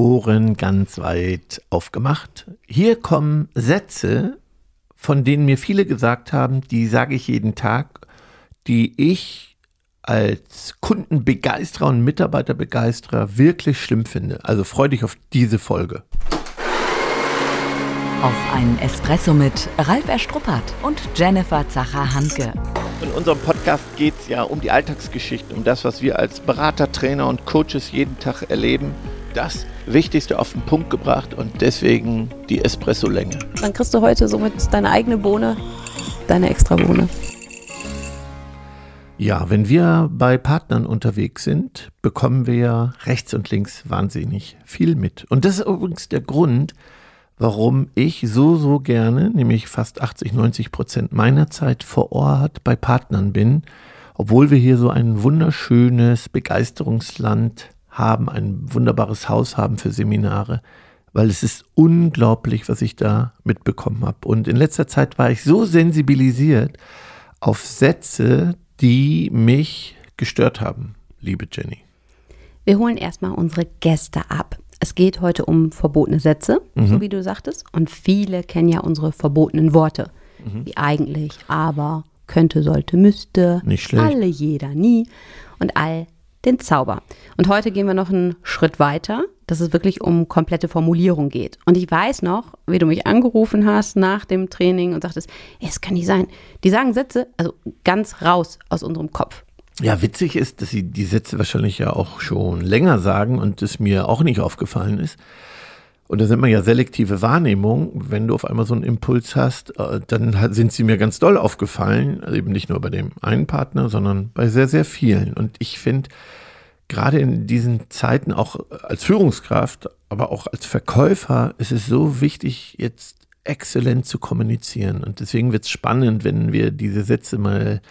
Ohren ganz weit aufgemacht. Hier kommen Sätze, von denen mir viele gesagt haben, die sage ich jeden Tag, die ich als Kundenbegeisterer und Mitarbeiterbegeisterer wirklich schlimm finde. Also freu dich auf diese Folge. Auf einen Espresso mit Ralf Erstruppert und Jennifer Zacher-Hanke. In unserem Podcast geht es ja um die Alltagsgeschichten, um das, was wir als Berater, Trainer und Coaches jeden Tag erleben. Das Wichtigste auf den Punkt gebracht und deswegen die Espresso-Länge. Dann kriegst du heute somit deine eigene Bohne, deine extra Bohne. Ja, wenn wir bei Partnern unterwegs sind, bekommen wir ja rechts und links wahnsinnig viel mit. Und das ist übrigens der Grund, warum ich so, so gerne, nämlich fast 80, 90 Prozent meiner Zeit vor Ort bei Partnern bin, obwohl wir hier so ein wunderschönes Begeisterungsland haben, ein wunderbares Haus haben für Seminare, weil es ist unglaublich, was ich da mitbekommen habe. Und in letzter Zeit war ich so sensibilisiert auf Sätze, die mich gestört haben, liebe Jenny. Wir holen erstmal unsere Gäste ab. Es geht heute um verbotene Sätze, mhm. so wie du sagtest. Und viele kennen ja unsere verbotenen Worte. Mhm. Wie eigentlich, aber, könnte, sollte, müsste. Nicht schlecht. Alle, jeder, nie. Und all den Zauber. Und heute gehen wir noch einen Schritt weiter, dass es wirklich um komplette Formulierung geht. Und ich weiß noch, wie du mich angerufen hast nach dem Training und sagtest, es kann nicht sein. Die sagen Sätze, also ganz raus aus unserem Kopf. Ja, witzig ist, dass sie die Sätze wahrscheinlich ja auch schon länger sagen und es mir auch nicht aufgefallen ist. Und da sind wir ja selektive Wahrnehmung. Wenn du auf einmal so einen Impuls hast, äh, dann sind sie mir ganz doll aufgefallen. Also eben nicht nur bei dem einen Partner, sondern bei sehr, sehr vielen. Und ich finde, gerade in diesen Zeiten auch als Führungskraft, aber auch als Verkäufer, ist es so wichtig, jetzt exzellent zu kommunizieren. Und deswegen wird es spannend, wenn wir diese Sätze mal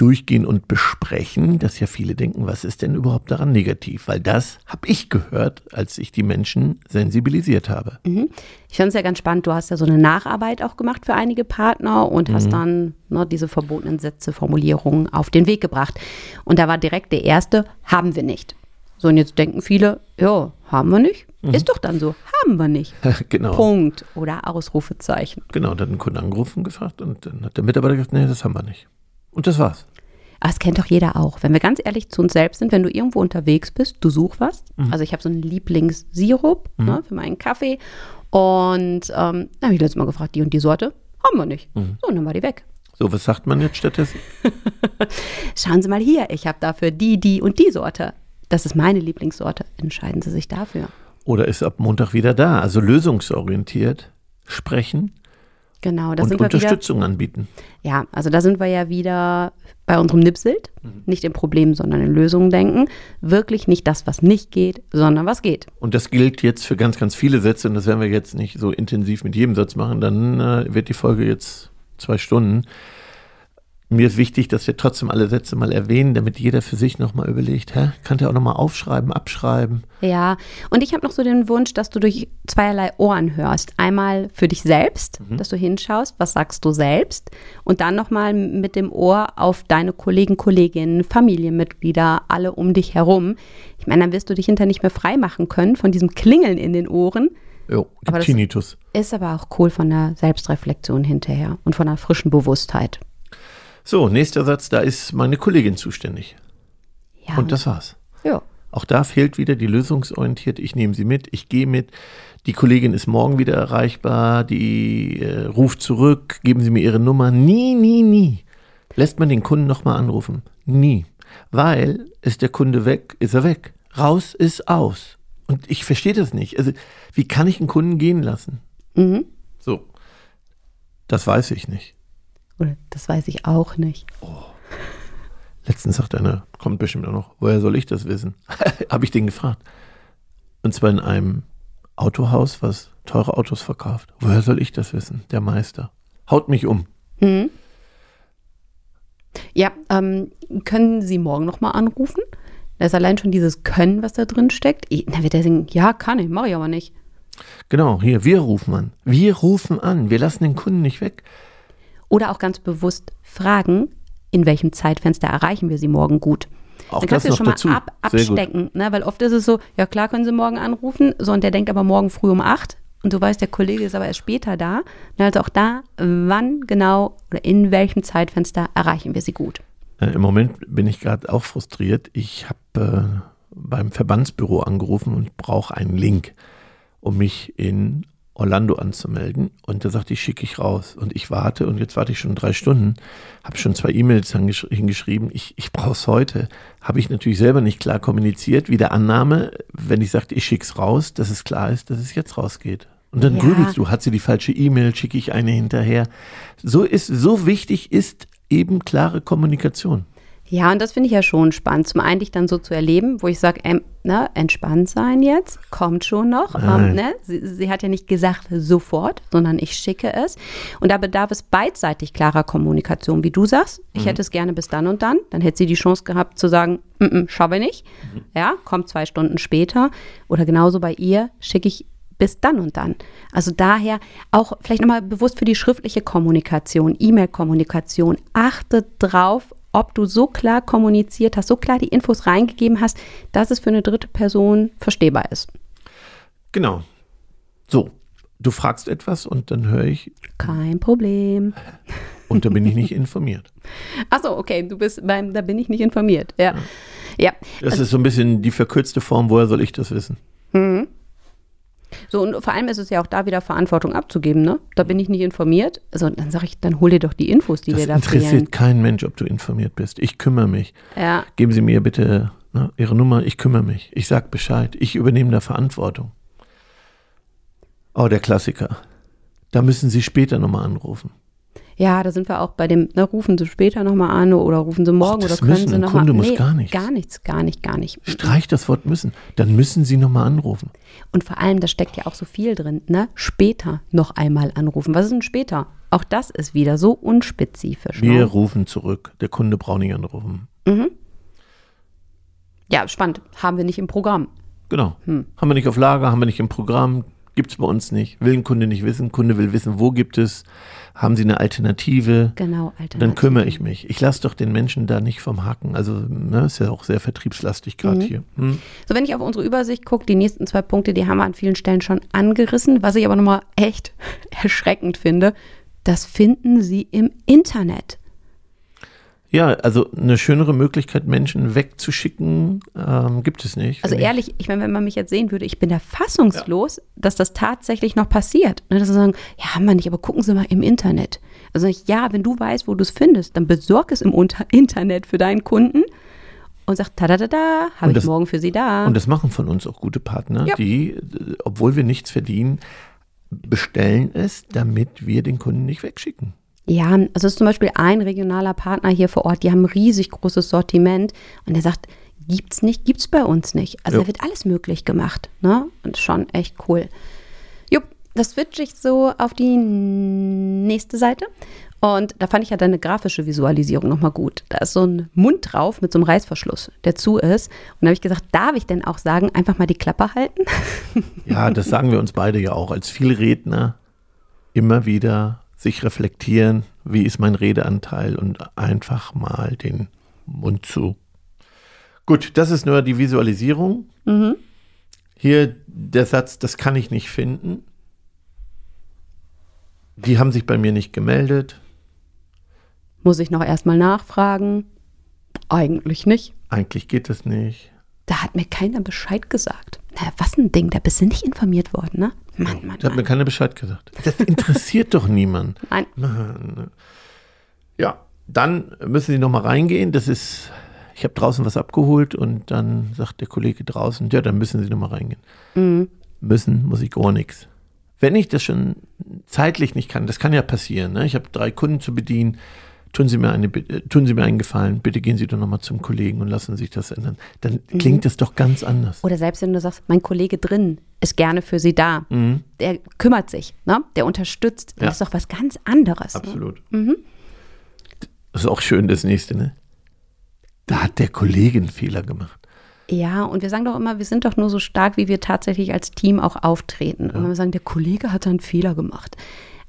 durchgehen und besprechen, dass ja viele denken, was ist denn überhaupt daran negativ? Weil das habe ich gehört, als ich die Menschen sensibilisiert habe. Mhm. Ich fand es ja ganz spannend, du hast ja so eine Nacharbeit auch gemacht für einige Partner und mhm. hast dann ne, diese verbotenen Sätze, Formulierungen auf den Weg gebracht. Und da war direkt der erste, haben wir nicht. So, und jetzt denken viele, ja, haben wir nicht? Mhm. Ist doch dann so, haben wir nicht. genau. Punkt oder Ausrufezeichen. Genau, dann hat ein Kunde angerufen gefragt und dann hat der Mitarbeiter gesagt, nee, das haben wir nicht. Und das war's. Aber das kennt doch jeder auch. Wenn wir ganz ehrlich zu uns selbst sind, wenn du irgendwo unterwegs bist, du suchst was. Mhm. Also ich habe so einen Lieblingssirup mhm. ne, für meinen Kaffee. Und ähm, da habe ich letztes Mal gefragt, die und die Sorte haben wir nicht. Mhm. So, dann war die weg. So, was sagt man jetzt stattdessen? Schauen Sie mal hier, ich habe dafür die, die und die Sorte. Das ist meine Lieblingssorte. Entscheiden Sie sich dafür. Oder ist ab Montag wieder da. Also lösungsorientiert sprechen Genau, da und sind wir Unterstützung wieder, anbieten. Ja, also da sind wir ja wieder bei unserem Nipselt, mhm. nicht in Problemen, sondern in Lösungen denken. Wirklich nicht das, was nicht geht, sondern was geht. Und das gilt jetzt für ganz, ganz viele Sätze und das werden wir jetzt nicht so intensiv mit jedem Satz machen. Dann äh, wird die Folge jetzt zwei Stunden mir ist wichtig, dass wir trotzdem alle Sätze mal erwähnen, damit jeder für sich nochmal überlegt, hä, kann der auch nochmal aufschreiben, abschreiben. Ja, und ich habe noch so den Wunsch, dass du durch zweierlei Ohren hörst. Einmal für dich selbst, mhm. dass du hinschaust, was sagst du selbst und dann nochmal mit dem Ohr auf deine Kollegen, Kolleginnen, Familienmitglieder, alle um dich herum. Ich meine, dann wirst du dich hinterher nicht mehr frei machen können von diesem Klingeln in den Ohren. Jo, aber Tinnitus. Ist aber auch cool von der Selbstreflexion hinterher und von einer frischen Bewusstheit. So, nächster Satz, da ist meine Kollegin zuständig. Ja. Und das war's. Ja. Auch da fehlt wieder die lösungsorientiert. Ich nehme sie mit, ich gehe mit. Die Kollegin ist morgen wieder erreichbar, die äh, ruft zurück, geben Sie mir Ihre Nummer. Nie, nie, nie. Lässt man den Kunden nochmal anrufen? Nie. Weil ist der Kunde weg, ist er weg. Raus ist aus. Und ich verstehe das nicht. Also, wie kann ich einen Kunden gehen lassen? Mhm. So. Das weiß ich nicht. Oder das weiß ich auch nicht. Oh. Letztens sagt einer, kommt bestimmt auch noch, woher soll ich das wissen? Habe ich den gefragt. Und zwar in einem Autohaus, was teure Autos verkauft. Woher soll ich das wissen? Der Meister. Haut mich um. Mhm. Ja, ähm, können Sie morgen nochmal anrufen? Da ist allein schon dieses Können, was da drin steckt. Na, wird er sagen, ja, kann ich, mache ich aber nicht. Genau, hier, wir rufen an. Wir rufen an. Wir lassen den Kunden nicht weg. Oder auch ganz bewusst fragen, in welchem Zeitfenster erreichen wir sie morgen gut. Auch dann kannst du schon mal ab, abstecken, ne? weil oft ist es so, ja klar können sie morgen anrufen, so und der denkt aber morgen früh um acht und du weißt, der Kollege ist aber erst später da. Also auch da, wann genau oder in welchem Zeitfenster erreichen wir sie gut. Äh, Im Moment bin ich gerade auch frustriert. Ich habe äh, beim Verbandsbüro angerufen und brauche einen Link, um mich in Orlando anzumelden. Und da sagte ich, schicke ich raus. Und ich warte und jetzt warte ich schon drei Stunden, habe schon zwei E-Mails hingeschrieben. Ich, ich brauche es heute. Habe ich natürlich selber nicht klar kommuniziert, wie der Annahme, wenn ich sagte, ich schicke es raus, dass es klar ist, dass es jetzt rausgeht. Und dann Ja. grübelst du, hat sie die falsche E-Mail, schicke ich eine hinterher. So ist, so wichtig ist eben klare Kommunikation. Ja, und das finde ich ja schon spannend. Zum einen dich dann so zu erleben, wo ich sage, ähm, ne, entspannt sein jetzt, kommt schon noch. Nein. Ähm, ne? sie, sie hat ja nicht gesagt sofort, sondern ich schicke es. Und da bedarf es beidseitig klarer Kommunikation, wie du sagst. Ich hätte es gerne bis dann und dann. Dann hätte sie die Chance gehabt zu sagen, mm -mm, schaffe ich nicht. Ja, kommt zwei Stunden später. Oder genauso bei ihr schicke ich bis dann und dann. Also daher auch vielleicht nochmal bewusst für die schriftliche Kommunikation, E-Mail-Kommunikation. Achte drauf, ob du so klar kommuniziert hast, so klar die Infos reingegeben hast, dass es für eine dritte Person verstehbar ist. Genau. So, du fragst etwas und dann höre ich, Kein Problem. und da bin ich nicht informiert. Achso, okay, du bist beim, da bin ich nicht informiert. Ja. Ja. Das ist so ein bisschen die verkürzte Form, woher soll ich das wissen? So, und vor allem ist es ja auch da wieder Verantwortung abzugeben, ne? Da bin ich nicht informiert. Also dann sage ich, dann hol dir doch die Infos, die Das dir da interessiert fehlen. keinen Mensch, ob du informiert bist. Ich kümmere mich. Ja. Geben Sie mir bitte ne, Ihre Nummer, ich kümmere mich. Ich sag Bescheid. Ich übernehme da Verantwortung. Oh, der Klassiker. Da müssen Sie später nochmal anrufen. Ja, da sind wir auch bei dem, ne, rufen Sie später nochmal an oder rufen Sie morgen das oder können müssen, Sie ein nochmal. Kunde muss gar nichts. Gar nichts, gar nicht, gar nicht. Streich das Wort müssen. Dann müssen Sie nochmal anrufen. Und vor allem, da steckt ja auch so viel drin, ne? Später noch einmal anrufen. Was ist denn später? Auch das ist wieder so unspezifisch. Wir Ne? rufen zurück. Der Kunde braucht nicht anrufen. Ja, spannend. Haben wir nicht im Programm. Genau. Hm. Haben wir nicht auf Lager, haben wir nicht im Programm, gibt es bei uns nicht. Will ein Kunde nicht wissen, Kunde will wissen, wo gibt es, haben sie eine Alternative, Genau, Alter. dann kümmere ich mich. Ich lasse doch den Menschen da nicht vom Haken. Also ne, ist ja auch sehr vertriebslastig Mhm. gerade hier. Hm? So, wenn ich auf unsere Übersicht gucke, die nächsten zwei Punkte, die haben wir an vielen Stellen schon angerissen. Was ich aber nochmal echt erschreckend finde, das finden Sie im Internet. Ja, also eine schönere Möglichkeit, Menschen wegzuschicken, ähm, gibt es nicht. Also ehrlich, ich meine, wenn man mich jetzt sehen würde, ich bin da fassungslos, dass das tatsächlich noch passiert. Ne, dass sie sagen, ja, haben wir nicht, aber gucken Sie mal im Internet. Also ich, ja, wenn du weißt, wo du es findest, dann besorg es im Unter Internet für deinen Kunden und sag, ta da da da, Und habe ich morgen für Sie da. Und das machen von uns auch gute Partner, Ja. die, obwohl wir nichts verdienen, bestellen es, damit wir den Kunden nicht wegschicken. Ja, also es ist zum Beispiel ein regionaler Partner hier vor Ort, die haben ein riesig großes Sortiment und der sagt, gibt's nicht, gibt's bei uns nicht. Also Jo. da wird alles möglich gemacht, ne? Und schon echt cool. Jupp, das switche ich so auf die nächste Seite. Und da fand ich ja deine grafische Visualisierung nochmal gut. Da ist so ein Mund drauf mit so einem Reißverschluss, der zu ist. Und da habe ich gesagt, darf ich denn auch sagen, einfach mal die Klappe halten? Ja, das sagen wir uns beide ja auch als Vielredner. Immer wieder sich reflektieren, wie ist mein Redeanteil und einfach mal den Mund zu. Gut, das ist nur die Visualisierung. Hier der Satz, das kann ich nicht finden. Die haben sich bei mir nicht gemeldet. Muss ich noch erstmal nachfragen? Eigentlich nicht. Eigentlich geht das nicht. Da hat mir keiner Bescheid gesagt. Na, was ein Ding, da bist du nicht informiert worden, ne? Mann, Mann, Da hat mir keiner Bescheid gesagt. Das interessiert doch niemand. Nein. Ja, dann müssen Sie nochmal reingehen. Das ist, ich habe draußen was abgeholt und dann sagt der Kollege draußen, ja, dann müssen Sie nochmal reingehen. Müssen, muss ich gar nichts. Wenn ich das schon zeitlich nicht kann, das kann ja passieren. Ne? Ich habe drei Kunden zu bedienen. Tun Sie mir eine, äh, tun Sie mir einen Gefallen. Bitte gehen Sie doch nochmal zum Kollegen und lassen sich das ändern. Dann klingt das doch ganz anders. Oder selbst wenn du sagst, mein Kollege drin ist gerne für sie da. Der kümmert sich, ne? Der unterstützt. Ja. Das ist doch was ganz anderes. Ne? Absolut. Das ist auch schön, das nächste, ne? Da hat der Kollege einen Fehler gemacht. Ja, und wir sagen doch immer, wir sind doch nur so stark, wie wir tatsächlich als Team auch auftreten. Und wenn wir sagen, der Kollege hat da einen Fehler gemacht.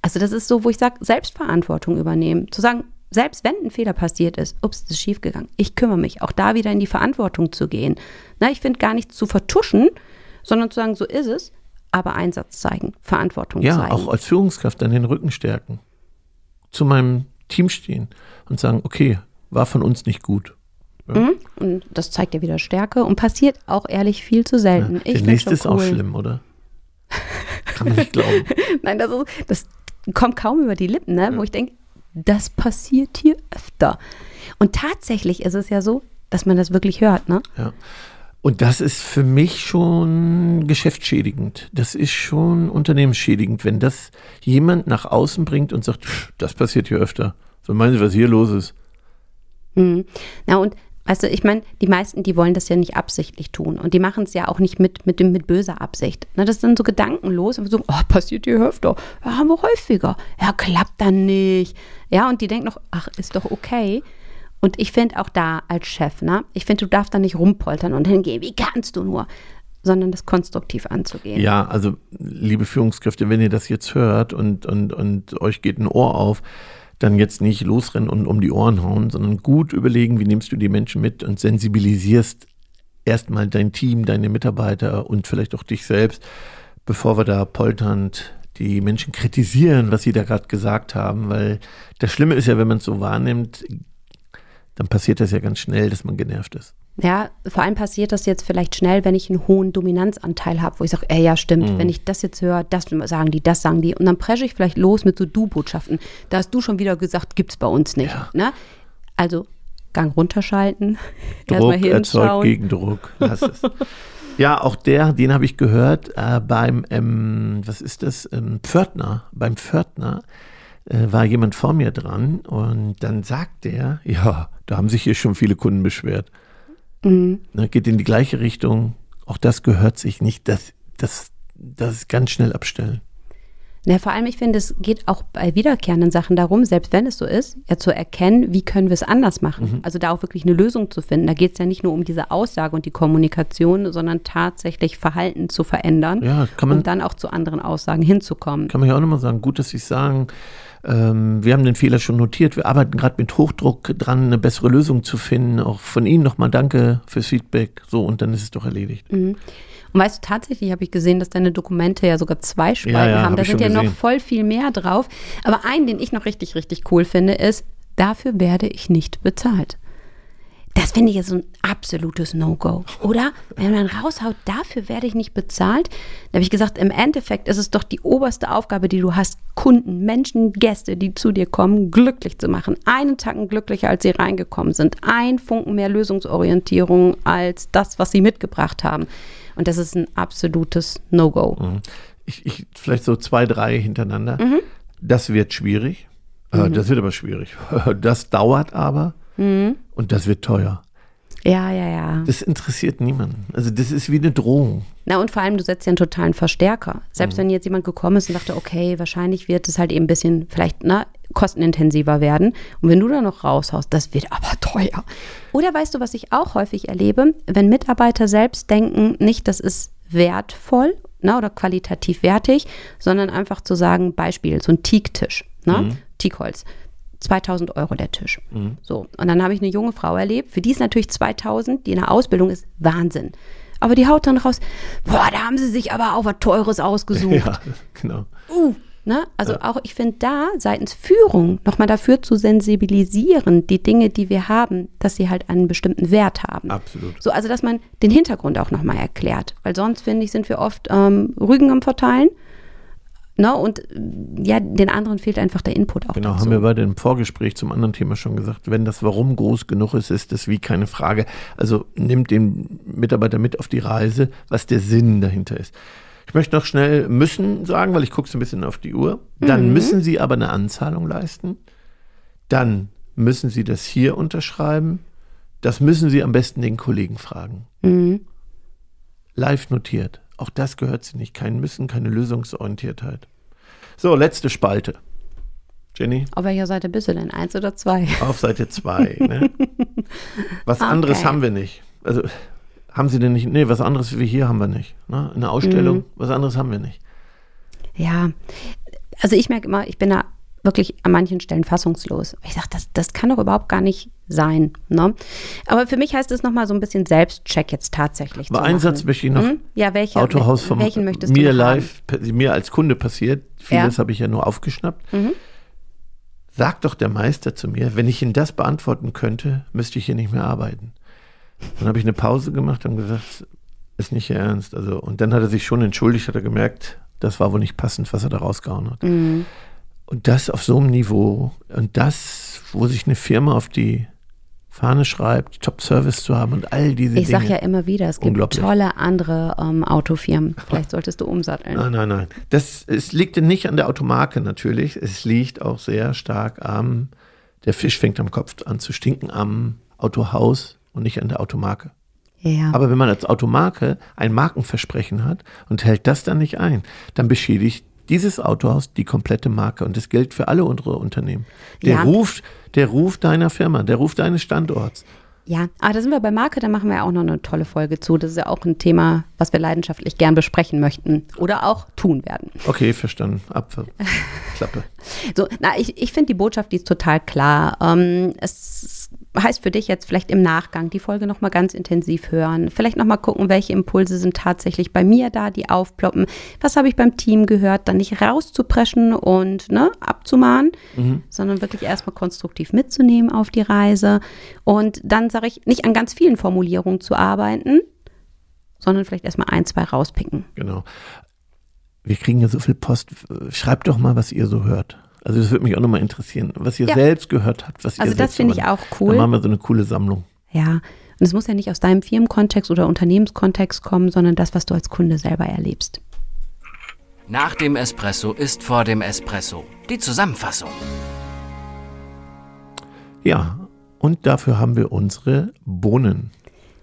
Also das ist so, wo ich sage, Selbstverantwortung übernehmen. Zu sagen, selbst wenn ein Fehler passiert ist, ups, das ist schiefgegangen, ich kümmere mich, auch da wieder in die Verantwortung zu gehen. Na, ich finde gar nichts zu vertuschen, sondern zu sagen, so ist es, aber Einsatz zeigen, Verantwortung Ja, zeigen. auch als Führungskraft dann den Rücken stärken. Zu meinem Team stehen und sagen, okay, war von uns nicht gut. Mhm. Und das zeigt ja wieder Stärke und passiert auch ehrlich viel zu selten. Der Ich find's nächste ist auch cool. schlimm, oder? Kann man nicht glauben. Nein, das, ist, das kommt kaum über die Lippen, ne? wo ich denke, das passiert hier öfter. Und tatsächlich ist es ja so, dass man das wirklich hört. Ne? Ja. Und das ist für mich schon geschäftsschädigend. Das ist schon unternehmensschädigend, wenn das jemand nach außen bringt und sagt, "Pff, das passiert hier öfter. So meinen Sie, was hier los ist? Mhm. Na und weißt du, ich meine, die meisten, die wollen das ja nicht absichtlich tun und die machen es ja auch nicht mit, mit, dem, mit böser Absicht. Na, das ist dann so gedankenlos und so, oh, passiert hier öfter. Ja, haben wir häufiger. Ja, klappt dann nicht. Ja, und die denken noch, ach, ist doch okay. Und ich finde auch da als Chef, ne, ich finde, du darfst da nicht rumpoltern und hingehen, wie kannst du nur, sondern das konstruktiv anzugehen. Ja, also liebe Führungskräfte, wenn ihr das jetzt hört und, und, und euch geht ein Ohr auf, dann jetzt nicht losrennen und um die Ohren hauen, sondern gut überlegen, wie nimmst du die Menschen mit und sensibilisierst erstmal dein Team, deine Mitarbeiter und vielleicht auch dich selbst, bevor wir da polternd die Menschen kritisieren, was sie da gerade gesagt haben, weil das Schlimme ist ja, wenn man es so wahrnimmt, dann passiert das ja ganz schnell, dass man genervt ist. Ja, vor allem passiert das jetzt vielleicht schnell, wenn ich einen hohen Dominanzanteil habe, wo ich sage, ey, ja, stimmt, wenn ich das jetzt höre, das sagen die, das sagen die. Und dann presche ich vielleicht los mit so Du-Botschaften. Da hast du schon wieder gesagt, gibt's bei uns nicht. Ja. Ne? Also Gang runterschalten, Druck erzeugt. Gegendruck. Lass es. ja, auch der, den habe ich gehört äh, beim, ähm, was ist das, ähm, Pförtner. Beim Pförtner äh, war jemand vor mir dran und dann sagt der, ja, da haben sich hier schon viele Kunden beschwert. Mhm. Ne, geht in die gleiche Richtung. Auch das gehört sich nicht. Das, das, das ist ganz schnell abstellen. Ja, vor allem, ich finde, es geht auch bei wiederkehrenden Sachen darum, selbst wenn es so ist, ja zu erkennen, wie können wir es anders machen. Also da auch wirklich eine Lösung zu finden. Da geht es ja nicht nur um diese Aussage und die Kommunikation, sondern tatsächlich Verhalten zu verändern Ja, kann man- und dann auch zu anderen Aussagen hinzukommen. Kann man ja auch nochmal sagen, gut, dass Sie es sagen. Ähm, wir haben den Fehler schon notiert. Wir arbeiten gerade mit Hochdruck dran, eine bessere Lösung zu finden. Auch von Ihnen nochmal danke fürs Feedback. So, und dann ist es doch erledigt. Mhm. Und weißt du, tatsächlich habe ich gesehen, dass deine Dokumente ja sogar zwei Spalten Ja, ja, haben. hab Da sind ja noch gesehen. voll viel mehr drauf. Aber einen, den ich noch richtig, richtig cool finde, ist, dafür werde ich nicht bezahlt. Das finde ich jetzt ein absolutes No-Go, oder? Wenn man raushaut, dafür werde ich nicht bezahlt. Da habe ich gesagt, im Endeffekt ist es doch die oberste Aufgabe, die du hast, Kunden, Menschen, Gäste, die zu dir kommen, glücklich zu machen. Einen Tacken glücklicher, als sie reingekommen sind. Ein Funken mehr Lösungsorientierung als das, was sie mitgebracht haben. Und das ist ein absolutes No-Go. Ich, ich, vielleicht so zwei, drei hintereinander. Mhm. Das wird schwierig. Äh, Das wird aber schwierig. Das dauert aber. Mhm. Und das wird teuer. Ja, ja, ja. Das interessiert niemanden. Also, das ist wie eine Drohung. Na und vor allem, du setzt ja einen totalen Verstärker. Selbst wenn jetzt jemand gekommen ist und dachte, okay, wahrscheinlich wird es halt eben ein bisschen vielleicht ne, kostenintensiver werden. Und wenn du da noch raushaust, das wird aber teuer. Oder weißt du, was ich auch häufig erlebe, wenn Mitarbeiter selbst denken, nicht, das ist wertvoll ne, oder qualitativ wertig, sondern einfach zu sagen, Beispiel, so ein Teaktisch, ne, Teakholz. 2000 Euro der Tisch. So. Und dann habe ich eine junge Frau erlebt, für die ist natürlich 2000, die in der Ausbildung ist, Wahnsinn. Aber die haut dann raus, boah, da haben sie sich aber auch was Teures ausgesucht. Ja, genau. Uh, ne? Also auch, ich finde da seitens Führung nochmal dafür zu sensibilisieren, die Dinge, die wir haben, dass sie halt einen bestimmten Wert haben. Absolut. So, also dass man den Hintergrund auch nochmal erklärt. Weil sonst, finde ich, sind wir oft ähm, Rügen am Verteilen. Ne? Und äh, ja, den anderen fehlt einfach der Input auch Genau, dazu. haben wir bei dem Vorgespräch zum anderen Thema schon gesagt. Wenn das Warum groß genug ist, ist das wie keine Frage. Also nimmt den Mitarbeiter mit auf die Reise, was der Sinn dahinter ist. Ich möchte noch schnell müssen sagen, weil ich gucke so ein bisschen auf die Uhr. Dann müssen Sie aber eine Anzahlung leisten. Dann müssen Sie das hier unterschreiben. Das müssen Sie am besten den Kollegen fragen. Mhm. Live notiert. Auch das gehört Sie nicht. Kein Müssen, keine Lösungsorientiertheit. So, letzte Spalte. Jenny? Auf welcher Seite bist du denn? Eins oder zwei? Auf Seite 2. Ne? Was anderes Okay. haben wir nicht. Also haben Sie denn nicht? Nee, was anderes wie hier haben wir nicht. Ne? Eine Ausstellung, Mhm. was anderes haben wir nicht. Ja, also ich merke immer, ich bin da wirklich an manchen Stellen fassungslos. Ich sage, das, das kann doch überhaupt gar nicht sein. Ne? Aber für mich heißt es nochmal so ein bisschen Selbstcheck jetzt tatsächlich. Aber einen Satz möchte ich noch. Hm? Ja, welche, Autohaus vom welchen möchtest mir du live, mir als Kunde passiert. Vieles ja. habe ich ja nur aufgeschnappt. Mhm. Sagt doch der Meister zu mir, wenn ich ihn das beantworten könnte, müsste ich hier nicht mehr arbeiten. Dann habe ich eine Pause gemacht und gesagt, ist nicht ernst. Also, und dann hat er sich schon entschuldigt, hat er gemerkt, das war wohl nicht passend, was er da rausgehauen hat. Mhm. Und das auf so einem Niveau und das, wo sich eine Firma auf die Fahne schreibt, Top-Service zu haben und all diese ich Dinge. Ich sage ja immer wieder, es gibt tolle andere ähm, Autofirmen. Vielleicht solltest du umsatteln. Nein, nein, nein. Das, es liegt nicht an der Automarke natürlich. Es liegt auch sehr stark am, der Fisch fängt am Kopf an zu stinken, am Autohaus und nicht an der Automarke. Ja. Aber wenn man als Automarke ein Markenversprechen hat und hält das dann nicht ein, dann beschädigt dieses Autohaus die komplette Marke und das gilt für alle unsere Unternehmen. Der ja. Ruf, der Ruf deiner Firma, der Ruf deines Standorts. Ja, aber da sind wir bei Marke, da machen wir auch noch eine tolle Folge zu. Das ist ja auch ein Thema, was wir leidenschaftlich gern besprechen möchten oder auch tun werden. Okay, verstanden. Ab, Klappe. so, na, ich, ich finde die Botschaft, die ist total klar. Ähm, es heißt für dich jetzt vielleicht im Nachgang die Folge nochmal ganz intensiv hören. Vielleicht nochmal gucken, welche Impulse sind tatsächlich bei mir da, die aufploppen. Was habe ich beim Team gehört? Dann nicht rauszupreschen und ne, abzumahnen, mhm. sondern wirklich erstmal konstruktiv mitzunehmen auf die Reise. Und dann sage ich, nicht an ganz vielen Formulierungen zu arbeiten, sondern vielleicht erstmal ein, zwei rauspicken. Genau. Wir kriegen ja so viel Post. Schreibt doch mal, was ihr so hört. Also das würde mich auch nochmal interessieren, was ihr ja. selbst gehört habt. Was also ihr das finde ich auch cool. Dann machen wir so eine coole Sammlung. Ja, und es muss ja nicht aus deinem Firmenkontext oder Unternehmenskontext kommen, sondern das, was du als Kunde selber erlebst. Nach dem Espresso ist vor dem Espresso. Die Zusammenfassung. Ja, und dafür haben wir unsere Bohnen.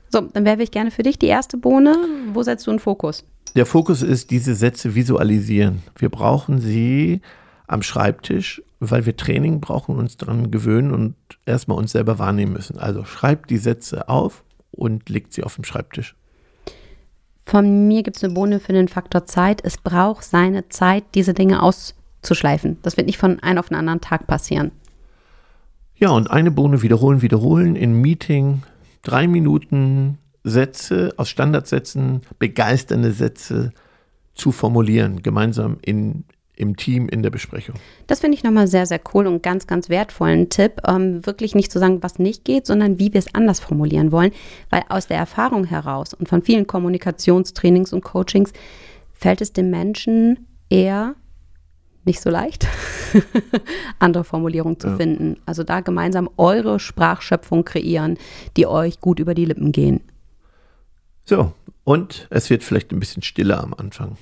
So, dann werfe ich gerne für dich die erste Bohne. Wo setzt du einen Fokus? Der Fokus ist, diese Sätze visualisieren. Wir brauchen sie am Schreibtisch, weil wir Training brauchen, uns daran gewöhnen und erstmal uns selber wahrnehmen müssen. Also schreibt die Sätze auf und legt sie auf den Schreibtisch. Von mir gibt es eine Bohne für den Faktor Zeit. Es braucht seine Zeit, diese Dinge auszuschleifen. Das wird nicht von einem auf den anderen Tag passieren. Ja, und eine Bohne wiederholen, wiederholen in Meeting, drei Minuten Sätze aus Standardsätzen, begeisternde Sätze zu formulieren, gemeinsam in, im Team in der Besprechung. Das finde ich nochmal sehr, sehr cool und ganz, ganz wertvollen Tipp. Ähm, wirklich nicht zu sagen, was nicht geht, sondern wie wir es anders formulieren wollen. Weil aus der Erfahrung heraus und von vielen Kommunikationstrainings und Coachings fällt es dem Menschen eher nicht so leicht, andere Formulierungen zu ja. finden. Also da gemeinsam eure Sprachschöpfung kreieren, die euch gut über die Lippen gehen. So, und es wird vielleicht ein bisschen stiller am Anfang.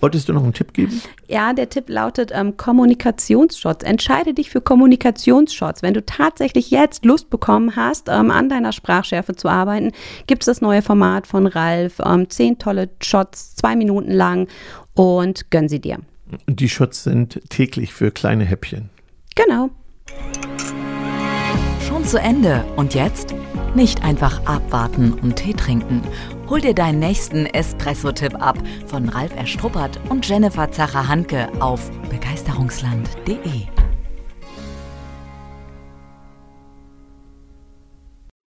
Wolltest du noch einen Tipp geben? Ja, der Tipp lautet ähm, Kommunikationsshots. Entscheide dich für Kommunikationsshots. Wenn du tatsächlich jetzt Lust bekommen hast, ähm, an deiner Sprachschärfe zu arbeiten, gibt es das neue Format von Ralf. Ähm, zehn tolle Shots, zwei Minuten lang und gönn sie dir. Die Shots sind täglich für kleine Häppchen. Genau. Schon zu Ende. Und jetzt? Nicht einfach abwarten und Tee trinken. Hol dir deinen nächsten Espresso-Tipp ab von Ralf Erstruppert und Jennifer Zacher-Hanke auf begeisterungsland.de.